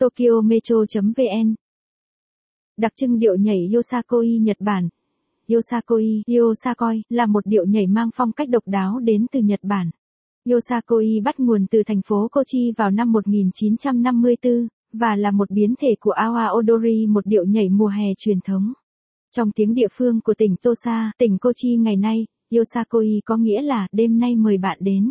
Tokyo Metro.vn Đặc trưng điệu nhảy Yosakoi Nhật Bản Yosakoi, Yosakoi là một điệu nhảy mang phong cách độc đáo đến từ Nhật Bản. Yosakoi bắt nguồn từ thành phố Kochi vào năm 1954, và là một biến thể của Awa Odori một điệu nhảy mùa hè truyền thống. Trong tiếng địa phương của tỉnh Tosa, tỉnh Kochi ngày nay, Yosakoi có nghĩa là đêm nay mời bạn đến.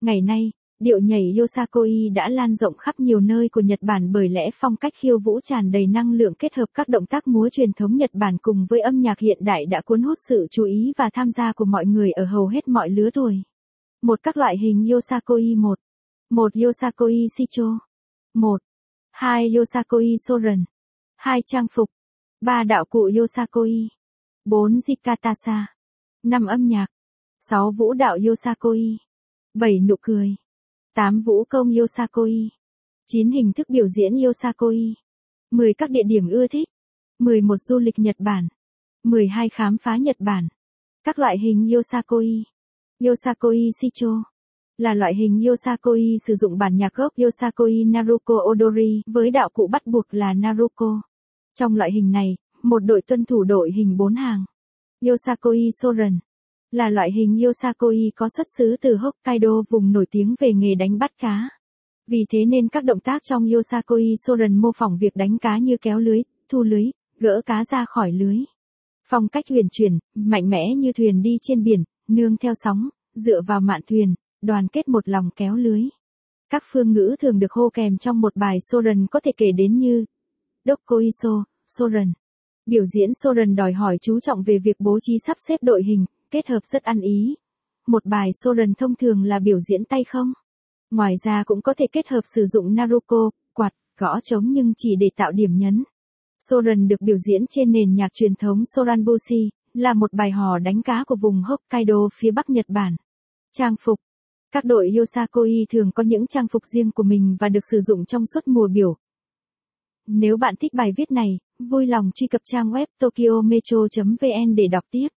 Ngày nay, điệu nhảy Yosakoi đã lan rộng khắp nhiều nơi của Nhật Bản bởi lẽ phong cách khiêu vũ tràn đầy năng lượng kết hợp các động tác múa truyền thống Nhật Bản cùng với âm nhạc hiện đại đã cuốn hút sự chú ý và tham gia của mọi người ở hầu hết mọi lứa tuổi. Một các loại hình Yosakoi 1. 1 Yosakoi Shicho. 1. 2. Yosakoi Soren. 2. Trang phục. 3. Đạo cụ Yosakoi. 4. Jikatasa. 5. Âm nhạc. 6. Vũ đạo Yosakoi. 7. Nụ cười. 8. Vũ công Yosakoi. 9. Hình thức biểu diễn Yosakoi. 10. Các địa điểm ưa thích. 11. Du lịch Nhật Bản. 12. Khám phá Nhật Bản. Các loại hình Yosakoi. Yosakoi Shicho là loại hình Yosakoi sử dụng bản nhạc gốc Yosakoi Naruko Odori với đạo cụ bắt buộc là Naruko. Trong loại hình này, một đội tuân thủ đội hình bốn hàng. Yosakoi Soren là loại hình Yosakoi có xuất xứ từ Hokkaido vùng nổi tiếng về nghề đánh bắt cá. Vì thế nên các động tác trong Yosakoi Soren mô phỏng việc đánh cá như kéo lưới, thu lưới, gỡ cá ra khỏi lưới. Phong cách huyền chuyển, mạnh mẽ như thuyền đi trên biển, nương theo sóng, dựa vào mạn thuyền, đoàn kết một lòng kéo lưới. Các phương ngữ thường được hô kèm trong một bài Soren có thể kể đến như Dokkoiso, Soren. Biểu diễn Soren đòi hỏi chú trọng về việc bố trí sắp xếp đội hình, kết hợp rất ăn ý. Một bài Soren thông thường là biểu diễn tay không. Ngoài ra cũng có thể kết hợp sử dụng Naruko, quạt, gõ trống nhưng chỉ để tạo điểm nhấn. Soren được biểu diễn trên nền nhạc truyền thống Soranbushi, là một bài hò đánh cá của vùng Hokkaido phía bắc Nhật Bản. Trang phục Các đội Yosakoi thường có những trang phục riêng của mình và được sử dụng trong suốt mùa biểu. Nếu bạn thích bài viết này, vui lòng truy cập trang web tokyometro.vn để đọc tiếp.